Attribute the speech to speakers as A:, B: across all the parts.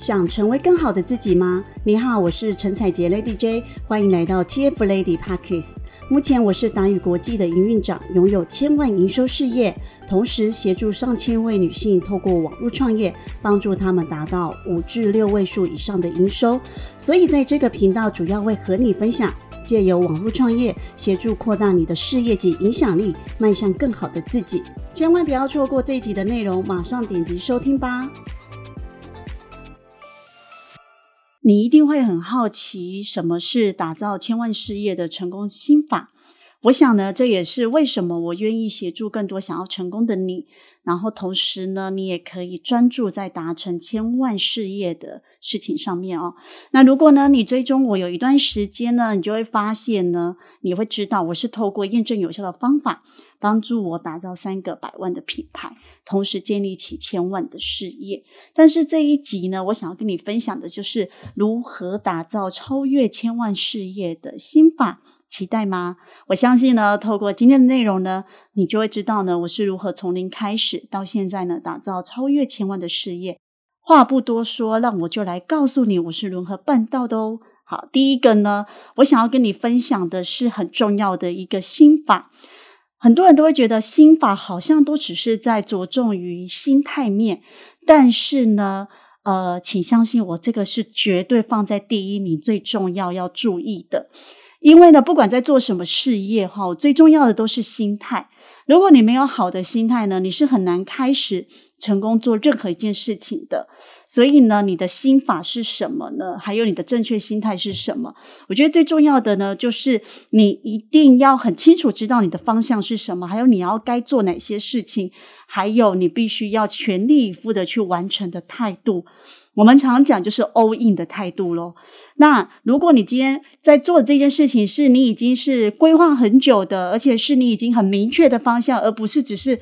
A: 想成为更好的自己吗？你好，我是陈彩杰 Lady J，欢迎来到 TF Lady Pockets。目前我是达宇国际的营运长，拥有千万营收事业，同时协助上千位女性透过网络创业，帮助她们达到五至六位数以上的营收。所以在这个频道，主要会和你分享，借由网络创业，协助扩大你的事业及影响力，迈向更好的自己。千万不要错过这一集的内容，马上点击收听吧。你一定会很好奇，什么是打造千万事业的成功心法？我想呢，这也是为什么我愿意协助更多想要成功的你。然后同时呢，你也可以专注在达成千万事业的事情上面哦。那如果呢，你追踪我有一段时间呢，你就会发现呢，你会知道我是透过验证有效的方法，帮助我打造三个百万的品牌，同时建立起千万的事业。但是这一集呢，我想要跟你分享的就是如何打造超越千万事业的心法。期待吗？我相信呢，透过今天的内容呢，你就会知道呢，我是如何从零开始到现在呢，打造超越千万的事业。话不多说，让我就来告诉你，我是如何办到的哦。好，第一个呢，我想要跟你分享的是很重要的一个心法。很多人都会觉得心法好像都只是在着重于心态面，但是呢，呃，请相信我，这个是绝对放在第一名，最重要要注意的。因为呢，不管在做什么事业哈，最重要的都是心态。如果你没有好的心态呢，你是很难开始成功做任何一件事情的。所以呢，你的心法是什么呢？还有你的正确心态是什么？我觉得最重要的呢，就是你一定要很清楚知道你的方向是什么，还有你要该做哪些事情，还有你必须要全力以赴的去完成的态度。我们常讲就是 all in 的态度咯。那如果你今天在做的这件事情是你已经是规划很久的，而且是你已经很明确的方向，而不是只是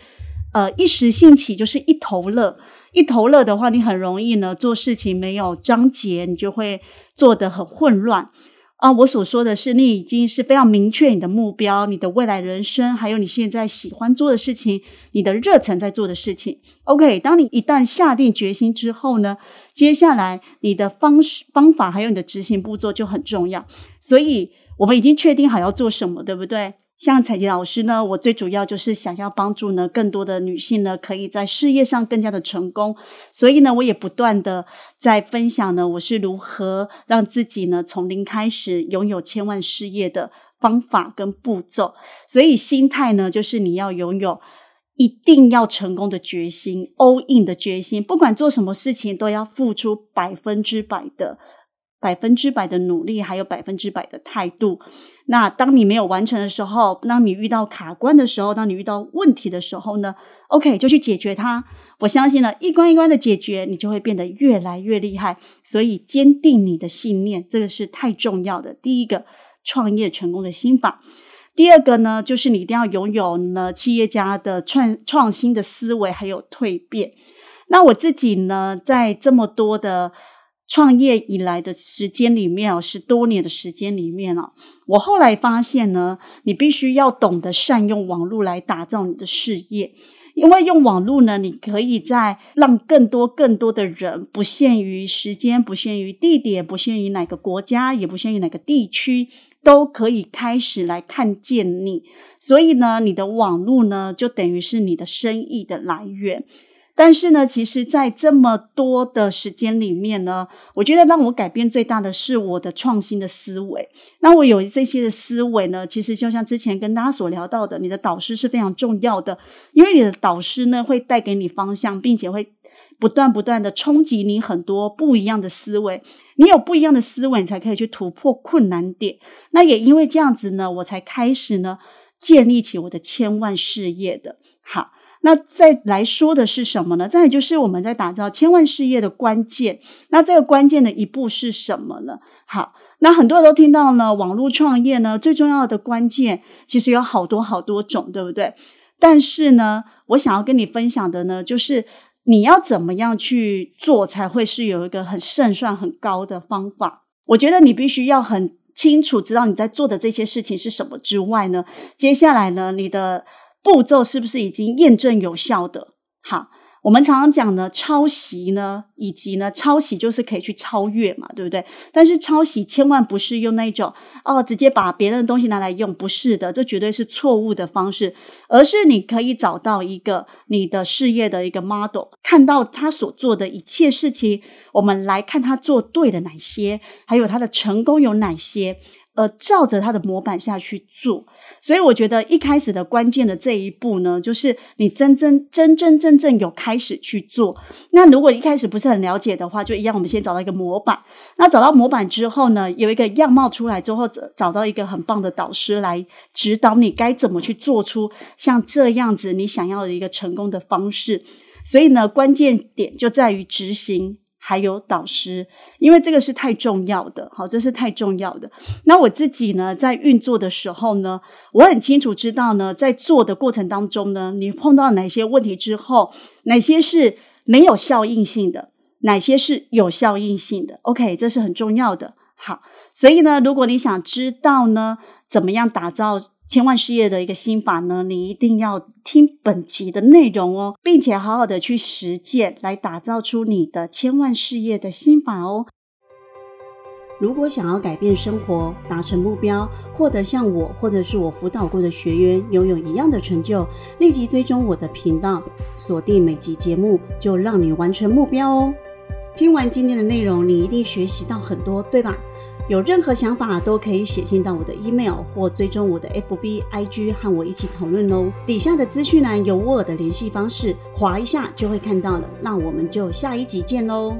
A: 呃一时兴起就是一头热，一头热的话，你很容易呢做事情没有章节，你就会做得很混乱。啊，我所说的是，你已经是非常明确你的目标、你的未来人生，还有你现在喜欢做的事情、你的热忱在做的事情。OK，当你一旦下定决心之后呢，接下来你的方式、方法还有你的执行步骤就很重要。所以，我们已经确定好要做什么，对不对？像彩杰老师呢，我最主要就是想要帮助呢更多的女性呢，可以在事业上更加的成功。所以呢，我也不断的在分享呢，我是如何让自己呢从零开始拥有千万事业的方法跟步骤。所以心态呢，就是你要拥有一定要成功的决心，all in 的决心，不管做什么事情都要付出百分之百的。百分之百的努力，还有百分之百的态度。那当你没有完成的时候，当你遇到卡关的时候，当你遇到问题的时候呢？OK，就去解决它。我相信呢，一关一关的解决，你就会变得越来越厉害。所以，坚定你的信念，这个是太重要的。第一个，创业成功的心法；第二个呢，就是你一定要拥有呢企业家的创创新的思维，还有蜕变。那我自己呢，在这么多的。创业以来的时间里面哦，十多年的时间里面哦，我后来发现呢，你必须要懂得善用网络来打造你的事业，因为用网络呢，你可以在让更多更多的人，不限于时间，不限于地点，不限于哪个国家，也不限于哪个地区，都可以开始来看见你。所以呢，你的网络呢，就等于是你的生意的来源。但是呢，其实，在这么多的时间里面呢，我觉得让我改变最大的是我的创新的思维。那我有这些的思维呢，其实就像之前跟大家所聊到的，你的导师是非常重要的，因为你的导师呢会带给你方向，并且会不断不断的冲击你很多不一样的思维。你有不一样的思维，你才可以去突破困难点。那也因为这样子呢，我才开始呢建立起我的千万事业的。好。那再来说的是什么呢？再就是我们在打造千万事业的关键。那这个关键的一步是什么呢？好，那很多人都听到呢，网络创业呢最重要的关键其实有好多好多种，对不对？但是呢，我想要跟你分享的呢，就是你要怎么样去做才会是有一个很胜算很高的方法。我觉得你必须要很清楚知道你在做的这些事情是什么之外呢，接下来呢，你的。步骤是不是已经验证有效的？好，我们常常讲呢，抄袭呢，以及呢，抄袭就是可以去超越嘛，对不对？但是抄袭千万不是用那种哦，直接把别人的东西拿来用，不是的，这绝对是错误的方式。而是你可以找到一个你的事业的一个 model，看到他所做的一切事情，我们来看他做对了哪些，还有他的成功有哪些。呃，照着他的模板下去做，所以我觉得一开始的关键的这一步呢，就是你真真真真正正有开始去做。那如果一开始不是很了解的话，就一样，我们先找到一个模板。那找到模板之后呢，有一个样貌出来之后，找到一个很棒的导师来指导你该怎么去做出像这样子你想要的一个成功的方式。所以呢，关键点就在于执行。还有导师，因为这个是太重要的，好，这是太重要的。那我自己呢，在运作的时候呢，我很清楚知道呢，在做的过程当中呢，你碰到哪些问题之后，哪些是没有效应性的，哪些是有效应性的。OK，这是很重要的。好，所以呢，如果你想知道呢，怎么样打造？千万事业的一个心法呢，你一定要听本集的内容哦，并且好好的去实践，来打造出你的千万事业的心法哦。如果想要改变生活、达成目标、获得像我或者是我辅导过的学员拥有一样的成就，立即追踪我的频道，锁定每集节目，就让你完成目标哦。听完今天的内容，你一定学习到很多，对吧？有任何想法都可以写信到我的 email 或追踪我的 FB IG 和我一起讨论哦。底下的资讯栏有我的联系方式，划一下就会看到了。那我们就下一集见喽。